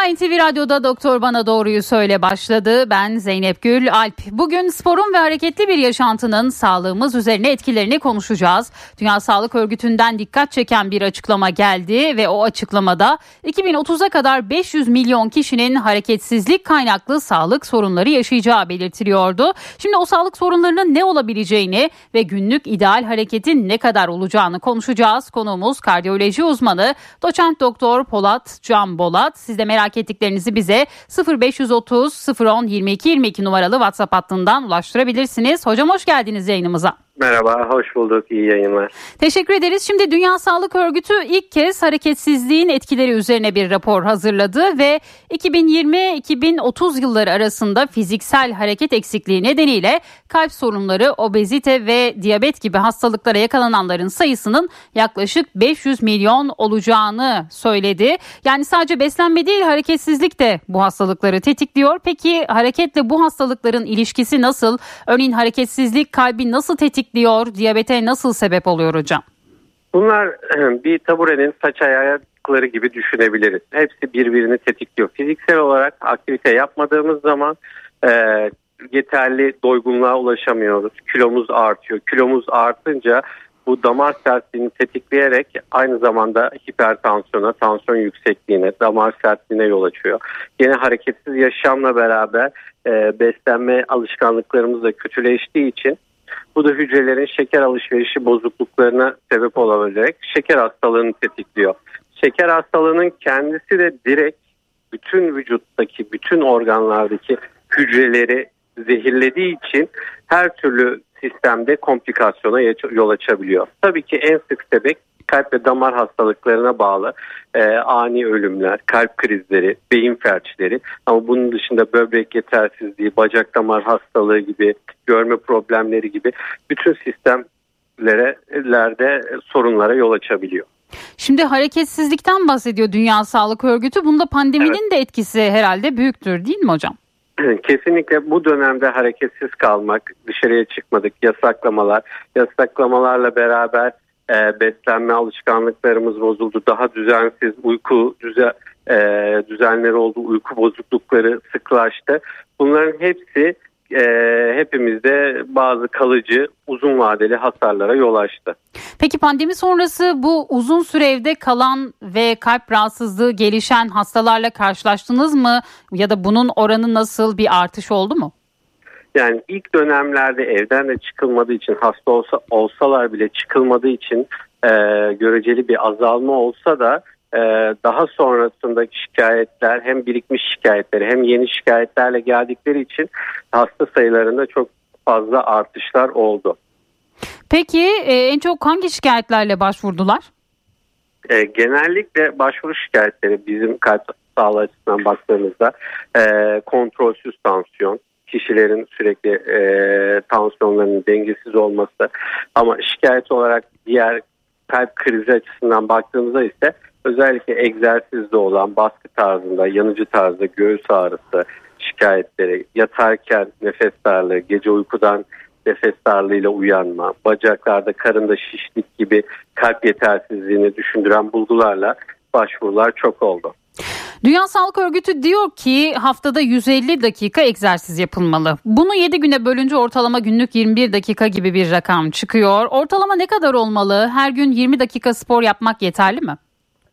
Merhaba NTV Radyo'da Doktor Bana Doğruyu Söyle başladı. Ben Zeynep Gül Alp. Bugün sporun ve hareketli bir yaşantının sağlığımız üzerine etkilerini konuşacağız. Dünya Sağlık Örgütü'nden dikkat çeken bir açıklama geldi ve o açıklamada 2030'a kadar 500 milyon kişinin hareketsizlik kaynaklı sağlık sorunları yaşayacağı belirtiliyordu. Şimdi o sağlık sorunlarının ne olabileceğini ve günlük ideal hareketin ne kadar olacağını konuşacağız. Konuğumuz kardiyoloji uzmanı doçent doktor Polat Can Bolat. Siz de merak ettiklerinizi bize 0530 010 22 22 numaralı WhatsApp hattından ulaştırabilirsiniz. Hocam hoş geldiniz yayınımıza. Merhaba, hoş bulduk. İyi yayınlar. Teşekkür ederiz. Şimdi Dünya Sağlık Örgütü ilk kez hareketsizliğin etkileri üzerine bir rapor hazırladı ve 2020-2030 yılları arasında fiziksel hareket eksikliği nedeniyle kalp sorunları, obezite ve diyabet gibi hastalıklara yakalananların sayısının yaklaşık 500 milyon olacağını söyledi. Yani sadece beslenme değil hareketsizlik de bu hastalıkları tetikliyor. Peki hareketle bu hastalıkların ilişkisi nasıl? Örneğin hareketsizlik kalbi nasıl tetikliyor? Tetikliyor? Diyabete nasıl sebep oluyor hocam? Bunlar bir taburenin saç ayakları gibi düşünebiliriz. Hepsi birbirini tetikliyor. Fiziksel olarak aktivite yapmadığımız zaman e, yeterli doygunluğa ulaşamıyoruz. Kilomuz artıyor. Kilomuz artınca bu damar sertliğini tetikleyerek aynı zamanda hipertansiyona, tansiyon yüksekliğine, damar sertliğine yol açıyor. Yine hareketsiz yaşamla beraber e, beslenme alışkanlıklarımız da kötüleştiği için bu da hücrelerin şeker alışverişi bozukluklarına sebep olabilecek şeker hastalığını tetikliyor. Şeker hastalığının kendisi de direkt bütün vücuttaki bütün organlardaki hücreleri zehirlediği için her türlü sistemde komplikasyona yol açabiliyor. Tabii ki en sık sebep kalp ve damar hastalıklarına bağlı e, ani ölümler, kalp krizleri, beyin felçleri ama bunun dışında böbrek yetersizliği, bacak damar hastalığı gibi, görme problemleri gibi bütün sistemlerde sorunlara yol açabiliyor. Şimdi hareketsizlikten bahsediyor Dünya Sağlık Örgütü. Bunda pandeminin evet. de etkisi herhalde büyüktür değil mi hocam? Kesinlikle bu dönemde hareketsiz kalmak, dışarıya çıkmadık, yasaklamalar, yasaklamalarla beraber e, beslenme alışkanlıklarımız bozuldu. Daha düzensiz uyku düze, e, düzenleri oldu, uyku bozuklukları sıklaştı. Bunların hepsi e, hepimizde bazı kalıcı uzun vadeli hasarlara yol açtı. Peki pandemi sonrası bu uzun süre evde kalan ve kalp rahatsızlığı gelişen hastalarla karşılaştınız mı? Ya da bunun oranı nasıl bir artış oldu mu? Yani ilk dönemlerde evden de çıkılmadığı için hasta olsa olsalar bile çıkılmadığı için e, göreceli bir azalma olsa da e, daha sonrasındaki şikayetler hem birikmiş şikayetleri hem yeni şikayetlerle geldikleri için hasta sayılarında çok fazla artışlar oldu. Peki e, en çok hangi şikayetlerle başvurdular? E, genellikle başvuru şikayetleri bizim kalp sağlığı açısından baktığımızda e, kontrolsüz tansiyon, kişilerin sürekli e, tansiyonlarının dengesiz olması ama şikayet olarak diğer kalp krizi açısından baktığımızda ise özellikle egzersizde olan baskı tarzında, yanıcı tarzda göğüs ağrısı şikayetleri, yatarken nefes darlığı, gece uykudan nefes darlığıyla uyanma, bacaklarda karında şişlik gibi kalp yetersizliğini düşündüren bulgularla başvurular çok oldu. Dünya Sağlık Örgütü diyor ki haftada 150 dakika egzersiz yapılmalı. Bunu 7 güne bölünce ortalama günlük 21 dakika gibi bir rakam çıkıyor. Ortalama ne kadar olmalı? Her gün 20 dakika spor yapmak yeterli mi?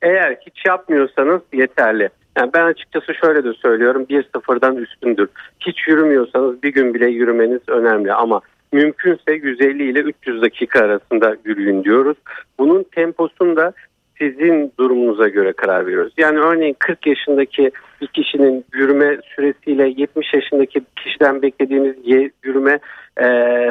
Eğer hiç yapmıyorsanız yeterli. Yani ben açıkçası şöyle de söylüyorum bir sıfırdan üstündür. Hiç yürümüyorsanız bir gün bile yürümeniz önemli ama mümkünse 150 ile 300 dakika arasında yürüyün diyoruz. Bunun temposunda sizin durumunuza göre karar veriyoruz. Yani örneğin 40 yaşındaki bir kişinin yürüme süresiyle 70 yaşındaki kişiden beklediğimiz yürüme e,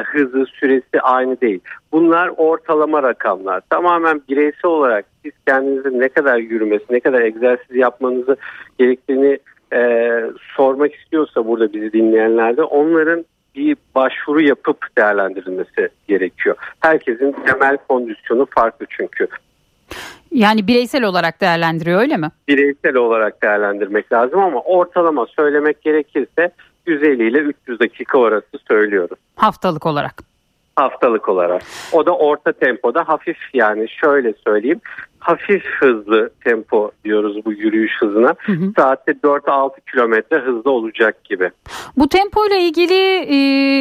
hızı süresi aynı değil. Bunlar ortalama rakamlar. Tamamen bireysel olarak siz kendinizin ne kadar yürümesi, ne kadar egzersiz yapmanızı gerektiğini e, sormak istiyorsa burada bizi dinleyenlerde onların bir başvuru yapıp değerlendirilmesi gerekiyor. Herkesin temel kondisyonu farklı çünkü. Yani bireysel olarak değerlendiriyor öyle mi? Bireysel olarak değerlendirmek lazım ama ortalama söylemek gerekirse 150 ile 300 dakika arası söylüyoruz. Haftalık olarak. Haftalık olarak. O da orta tempoda hafif yani şöyle söyleyeyim hafif hızlı tempo diyoruz bu yürüyüş hızına. Hı hı. Saatte 4-6 kilometre hızlı olacak gibi. Bu tempo ile ilgili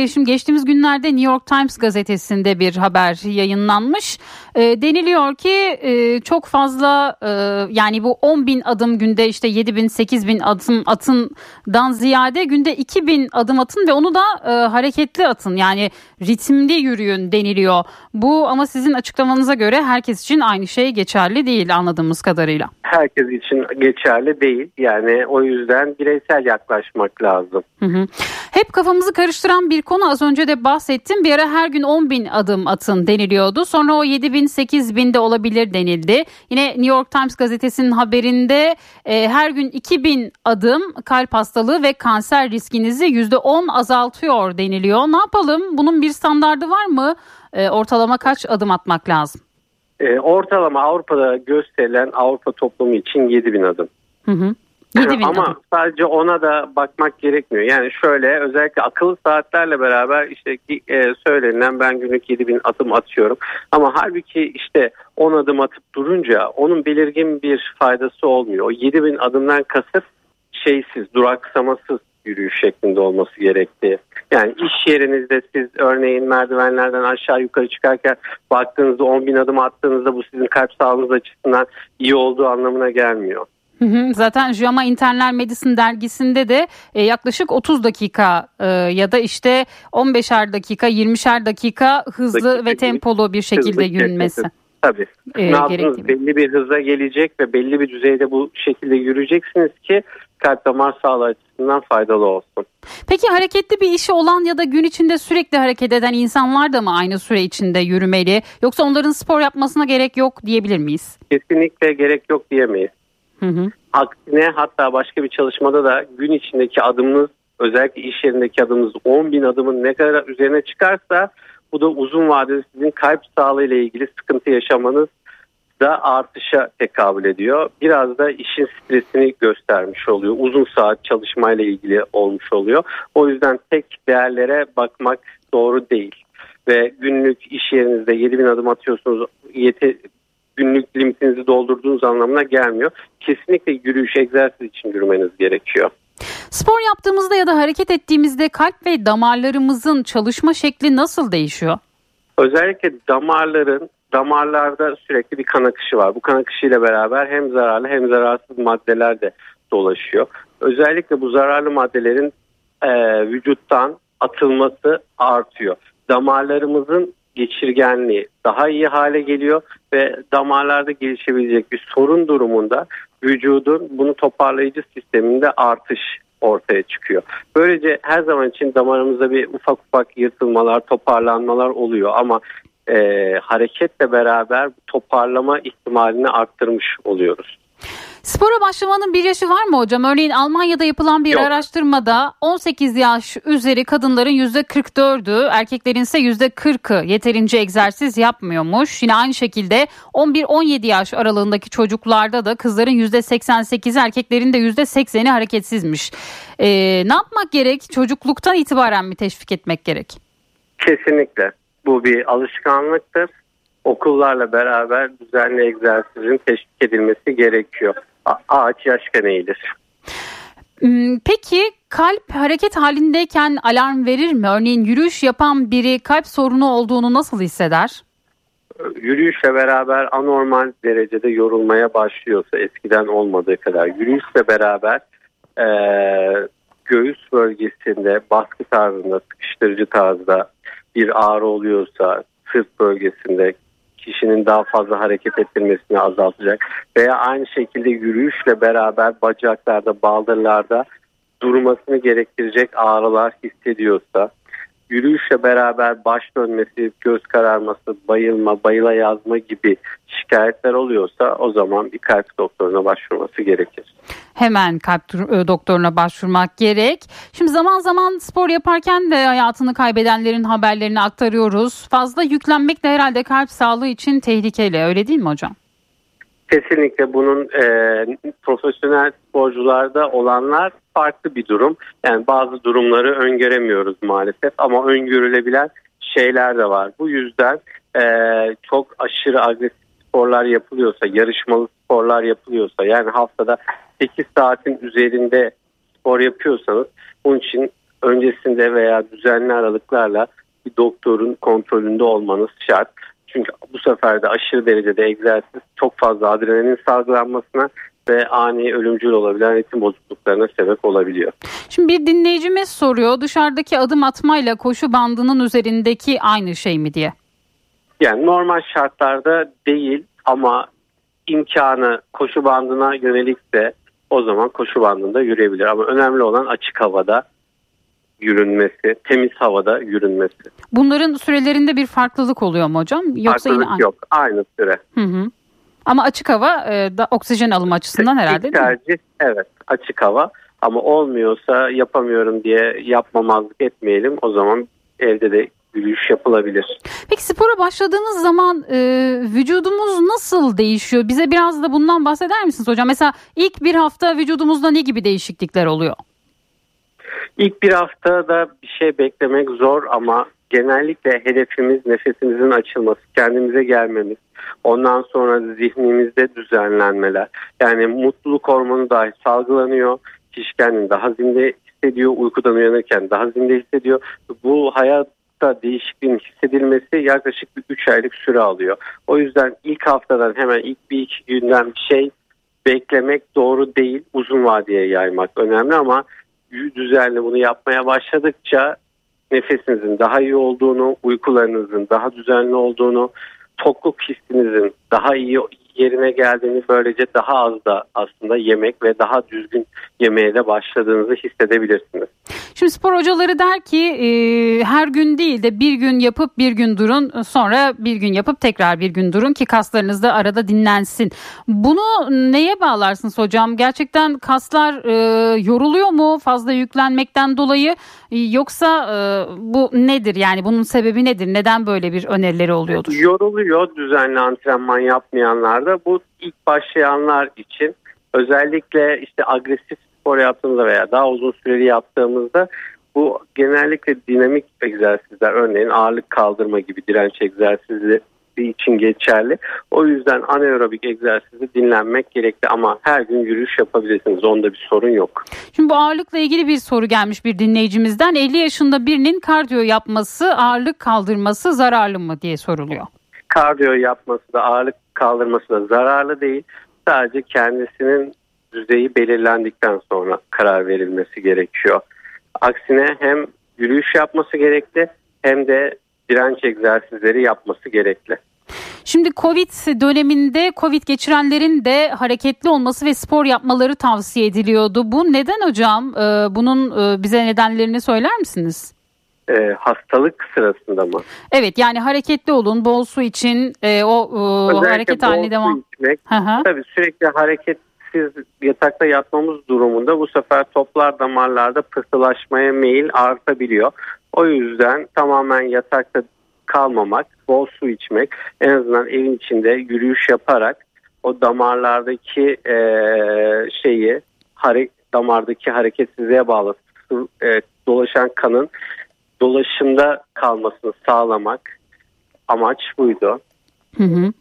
e, şimdi geçtiğimiz günlerde New York Times gazetesinde bir haber yayınlanmış. E, deniliyor ki e, çok fazla e, yani bu 10 bin adım günde işte 7 bin 8 bin adım atından ziyade günde 2 bin adım atın ve onu da e, hareketli atın yani ritimli yürüyün deniliyor. Bu ama sizin açıklamanıza göre herkes için aynı şey geçerli değil anladığımız kadarıyla. Herkes için geçerli değil yani o yüzden bireysel yaklaşmak lazım. Hı hı. Hep kafamızı karıştıran bir konu az önce de bahsettim. Bir ara her gün 10 bin adım atın deniliyordu. Sonra o 7 bin 8 bin de olabilir denildi. Yine New York Times gazetesinin haberinde e, her gün 2 bin adım kalp hastalığı ve kanser riskinizi %10 azaltıyor deniliyor. Ne yapalım? Bunun bir standardı var mı? E, ortalama kaç adım atmak lazım? E, ortalama Avrupa'da gösterilen Avrupa toplumu için 7 bin adım. Hı hı. Ama adım. sadece ona da bakmak gerekmiyor. Yani şöyle özellikle akıllı saatlerle beraber işte e, söylenilen ben günlük 7000 adım atıyorum. Ama halbuki işte 10 adım atıp durunca onun belirgin bir faydası olmuyor. O 7000 adımdan kasıt şeysiz, duraksamasız yürüyüş şeklinde olması gerektiği. Yani iş yerinizde siz örneğin merdivenlerden aşağı yukarı çıkarken baktığınızda 10 bin adım attığınızda bu sizin kalp sağlığınız açısından iyi olduğu anlamına gelmiyor. Zaten JAMA Internal Medicine dergisinde de e, yaklaşık 30 dakika e, ya da işte 15'er dakika 20'şer dakika hızlı dakika, ve tempolu bir şekilde yürünmesi. Tabii. Ee, Nabzınız belli bir hıza gelecek ve belli bir düzeyde bu şekilde yürüyeceksiniz ki kalp damar sağlığı açısından faydalı olsun. Peki hareketli bir işi olan ya da gün içinde sürekli hareket eden insanlar da mı aynı süre içinde yürümeli? Yoksa onların spor yapmasına gerek yok diyebilir miyiz? Kesinlikle gerek yok diyemeyiz. Hı hı. Aksine hatta başka bir çalışmada da gün içindeki adımınız özellikle iş yerindeki adımınız 10 bin adımın ne kadar üzerine çıkarsa bu da uzun vadede sizin kalp sağlığı ile ilgili sıkıntı yaşamanız da artışa tekabül ediyor. Biraz da işin stresini göstermiş oluyor. Uzun saat çalışmayla ilgili olmuş oluyor. O yüzden tek değerlere bakmak doğru değil. Ve günlük iş yerinizde 7000 adım atıyorsunuz yeti, günlük limitinizi doldurduğunuz anlamına gelmiyor. Kesinlikle yürüyüş egzersiz için yürümeniz gerekiyor. Spor yaptığımızda ya da hareket ettiğimizde kalp ve damarlarımızın çalışma şekli nasıl değişiyor? Özellikle damarların damarlarda sürekli bir kan akışı var. Bu kan akışıyla beraber hem zararlı hem zararsız maddeler de dolaşıyor. Özellikle bu zararlı maddelerin e, vücuttan atılması artıyor. Damarlarımızın geçirgenliği daha iyi hale geliyor ve damarlarda gelişebilecek bir sorun durumunda vücudun bunu toparlayıcı sisteminde artış ortaya çıkıyor. Böylece her zaman için damarımızda bir ufak ufak yırtılmalar, toparlanmalar oluyor ama e, hareketle beraber toparlama ihtimalini arttırmış oluyoruz. Spora başlamanın bir yaşı var mı hocam? Örneğin Almanya'da yapılan bir Yok. araştırmada 18 yaş üzeri kadınların %44'ü, erkeklerin ise %40'ı yeterince egzersiz yapmıyormuş. Yine aynı şekilde 11-17 yaş aralığındaki çocuklarda da kızların %88'i, erkeklerin de %80'i hareketsizmiş. Ee, ne yapmak gerek? Çocukluktan itibaren mi teşvik etmek gerek? Kesinlikle. Bu bir alışkanlıktır okullarla beraber düzenli egzersizin teşvik edilmesi gerekiyor. A- ağaç yaşken eğilir. Hmm, peki kalp hareket halindeyken alarm verir mi? Örneğin yürüyüş yapan biri kalp sorunu olduğunu nasıl hisseder? Yürüyüşle beraber anormal derecede yorulmaya başlıyorsa eskiden olmadığı kadar yürüyüşle beraber e, göğüs bölgesinde baskı tarzında sıkıştırıcı tarzda bir ağrı oluyorsa sırt bölgesinde kişinin daha fazla hareket ettirmesini azaltacak veya aynı şekilde yürüyüşle beraber bacaklarda, baldırlarda durmasını gerektirecek ağrılar hissediyorsa yürüyüşle beraber baş dönmesi, göz kararması, bayılma, bayıla yazma gibi şikayetler oluyorsa o zaman bir kalp doktoruna başvurması gerekir. Hemen kalp e, doktoruna başvurmak gerek. Şimdi zaman zaman spor yaparken de hayatını kaybedenlerin haberlerini aktarıyoruz. Fazla yüklenmek de herhalde kalp sağlığı için tehlikeli öyle değil mi hocam? Kesinlikle bunun e, profesyonel sporcularda olanlar farklı bir durum. Yani bazı durumları öngöremiyoruz maalesef ama öngörülebilen şeyler de var. Bu yüzden e, çok aşırı agresif sporlar yapılıyorsa, yarışmalı sporlar yapılıyorsa yani haftada 8 saatin üzerinde spor yapıyorsanız bunun için öncesinde veya düzenli aralıklarla bir doktorun kontrolünde olmanız şart. Çünkü bu sefer de aşırı derecede egzersiz çok fazla adrenalin salgılanmasına ve ani ölümcül olabilen ritim bozukluklarına sebep olabiliyor. Şimdi bir dinleyicimiz soruyor dışarıdaki adım atmayla koşu bandının üzerindeki aynı şey mi diye. Yani normal şartlarda değil ama imkanı koşu bandına yönelikse o zaman koşu bandında yürüyebilir. Ama önemli olan açık havada yürünmesi, temiz havada yürünmesi. Bunların sürelerinde bir farklılık oluyor mu hocam? Yoksa Farklılık yine... yok. Aynı süre. Hı hı. Ama açık hava e, da oksijen alımı açısından herhalde İlk tercih, değil mi? Evet açık hava ama olmuyorsa yapamıyorum diye yapmamazlık etmeyelim. O zaman evde de yürüyüş yapılabilir. Peki spora başladığınız zaman e, vücudumuz nasıl değişiyor? Bize biraz da bundan bahseder misiniz hocam? Mesela ilk bir hafta vücudumuzda ne gibi değişiklikler oluyor? İlk bir haftada bir şey beklemek zor ama genellikle hedefimiz nefesimizin açılması, kendimize gelmemiz, ondan sonra zihnimizde düzenlenmeler. Yani mutluluk hormonu dahi salgılanıyor. Kişi kendini daha zinde hissediyor, uykudan uyanırken daha zinde hissediyor. Bu hayatta değişikliğin hissedilmesi yaklaşık bir 3 aylık süre alıyor. O yüzden ilk haftadan hemen ilk bir iki günden bir şey beklemek doğru değil. Uzun vadeye yaymak önemli ama düzenli bunu yapmaya başladıkça nefesinizin daha iyi olduğunu, uykularınızın daha düzenli olduğunu, tokluk hissinizin daha iyi yerine geldiğini böylece daha az da aslında yemek ve daha düzgün yemeye de başladığınızı hissedebilirsiniz. Şimdi spor hocaları der ki e, her gün değil de bir gün yapıp bir gün durun sonra bir gün yapıp tekrar bir gün durun ki kaslarınız da arada dinlensin. Bunu neye bağlarsınız hocam? Gerçekten kaslar e, yoruluyor mu fazla yüklenmekten dolayı e, yoksa e, bu nedir yani bunun sebebi nedir? Neden böyle bir önerileri oluyordur? Yoruluyor düzenli antrenman yapmayanlarda bu ilk başlayanlar için özellikle işte agresif spor yaptığımızda veya daha uzun süreli yaptığımızda bu genellikle dinamik egzersizler örneğin ağırlık kaldırma gibi direnç egzersizleri için geçerli. O yüzden anaerobik egzersizi dinlenmek gerekli ama her gün yürüyüş yapabilirsiniz. Onda bir sorun yok. Şimdi bu ağırlıkla ilgili bir soru gelmiş bir dinleyicimizden. 50 yaşında birinin kardiyo yapması, ağırlık kaldırması zararlı mı diye soruluyor. Kardiyo yapması da ağırlık kaldırması da zararlı değil. Sadece kendisinin düzeyi belirlendikten sonra karar verilmesi gerekiyor. Aksine hem yürüyüş yapması gerekli hem de direnç egzersizleri yapması gerekli. Şimdi Covid döneminde Covid geçirenlerin de hareketli olması ve spor yapmaları tavsiye ediliyordu. Bu neden hocam? Ee, bunun e, bize nedenlerini söyler misiniz? Ee, hastalık sırasında mı? Evet yani hareketli olun, bol su için e, o e, hareket haline devam. Içmek, tabii sürekli hareket siz yatakta yatmamız durumunda bu sefer toplar damarlarda pıhtılaşmaya meyil artabiliyor. O yüzden tamamen yatakta kalmamak, bol su içmek, en azından evin içinde yürüyüş yaparak o damarlardaki e, şeyi hare, damardaki hareketsizliğe bağlı e, dolaşan kanın dolaşımda kalmasını sağlamak amaç buydu. Hı hı.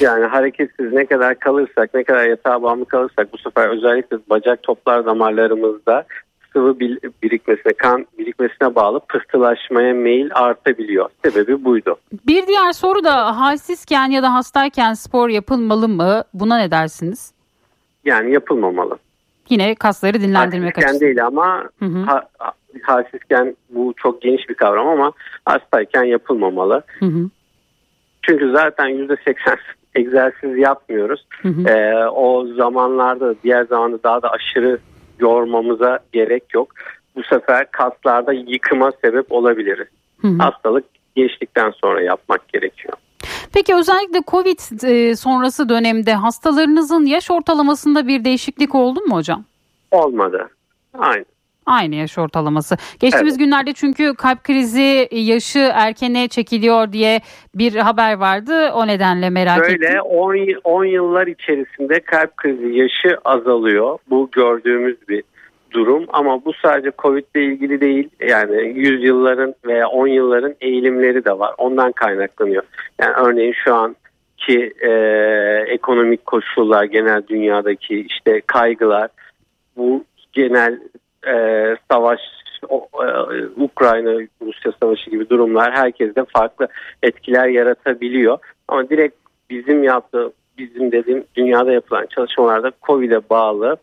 Yani hareketsiz ne kadar kalırsak, ne kadar yatağa bağımlı kalırsak bu sefer özellikle bacak toplar damarlarımızda sıvı birikmesine, kan birikmesine bağlı pıhtılaşmaya meyil artabiliyor. Sebebi buydu. Bir diğer soru da halsizken ya da hastayken spor yapılmalı mı? Buna ne dersiniz? Yani yapılmamalı. Yine kasları dinlendirmek halsizken açısından. değil ama hı hı. Ha, halsizken bu çok geniş bir kavram ama hastayken yapılmamalı. Hı hı. Çünkü zaten %80 egzersiz yapmıyoruz. Hı hı. Ee, o zamanlarda diğer zamanda daha da aşırı yormamıza gerek yok. Bu sefer kaslarda yıkıma sebep olabiliriz. Hı hı. Hastalık geçtikten sonra yapmak gerekiyor. Peki özellikle Covid e, sonrası dönemde hastalarınızın yaş ortalamasında bir değişiklik oldu mu hocam? Olmadı. Aynı. Aynı yaş ortalaması. Geçtiğimiz evet. günlerde çünkü kalp krizi yaşı erkene çekiliyor diye bir haber vardı. O nedenle merak Böyle ettim. Böyle 10 yıllar içerisinde kalp krizi yaşı azalıyor. Bu gördüğümüz bir durum ama bu sadece Covid ile ilgili değil. Yani yüzyılların veya on yılların eğilimleri de var. Ondan kaynaklanıyor. Yani örneğin şu an ki e, ekonomik koşullar, genel dünyadaki işte kaygılar, bu genel e, savaş, o, e, Ukrayna Rusya savaşı gibi durumlar herkeste farklı etkiler yaratabiliyor. Ama direkt bizim yaptığı, bizim dediğim dünyada yapılan çalışmalarda COVID'e bağlı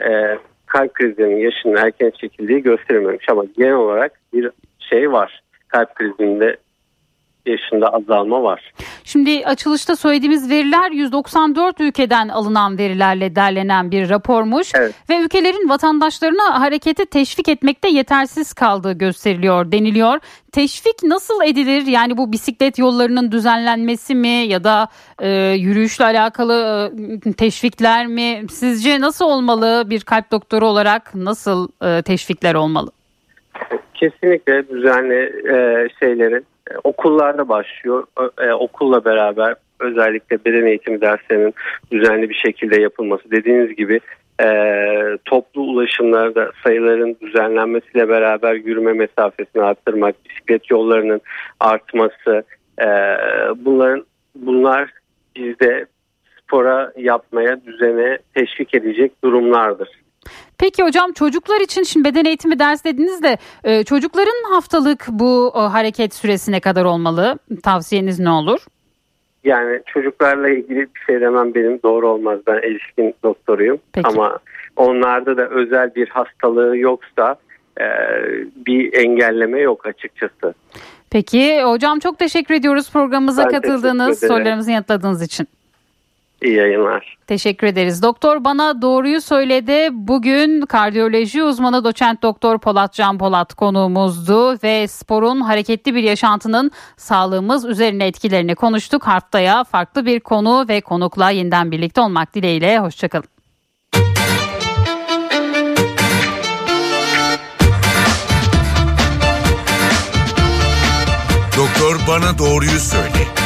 e, kalp krizlerinin yaşının erken çekildiği gösterilmemiş ama genel olarak bir şey var. Kalp krizinde yaşında azalma var. Şimdi açılışta söylediğimiz veriler 194 ülkeden alınan verilerle derlenen bir rapormuş evet. ve ülkelerin vatandaşlarına hareketi teşvik etmekte yetersiz kaldığı gösteriliyor deniliyor. Teşvik nasıl edilir? Yani bu bisiklet yollarının düzenlenmesi mi ya da e, yürüyüşle alakalı e, teşvikler mi? Sizce nasıl olmalı bir kalp doktoru olarak nasıl e, teşvikler olmalı? Kesinlikle düzenli e, şeylerin okullarda başlıyor. E, okulla beraber özellikle beden eğitimi derslerinin düzenli bir şekilde yapılması. Dediğiniz gibi e, toplu ulaşımlarda sayıların düzenlenmesiyle beraber yürüme mesafesini arttırmak, bisiklet yollarının artması, e, bunların bunlar bizde spora yapmaya, düzene teşvik edecek durumlardır. Peki hocam çocuklar için şimdi beden eğitimi ders dediniz de e, çocukların haftalık bu e, hareket süresine kadar olmalı? Tavsiyeniz ne olur? Yani çocuklarla ilgili bir şey demem benim doğru olmaz. Ben erişkin doktoruyum. Peki. Ama onlarda da özel bir hastalığı yoksa e, bir engelleme yok açıkçası. Peki hocam çok teşekkür ediyoruz programımıza ben katıldığınız, sorularımızı yanıtladığınız için. İyi yayınlar. Teşekkür ederiz. Doktor bana doğruyu söyledi. Bugün kardiyoloji uzmanı doçent doktor Polat Can Polat konuğumuzdu ve sporun hareketli bir yaşantının sağlığımız üzerine etkilerini konuştuk. Haftaya farklı bir konu ve konukla yeniden birlikte olmak dileğiyle. Hoşçakalın. Doktor bana doğruyu söyle.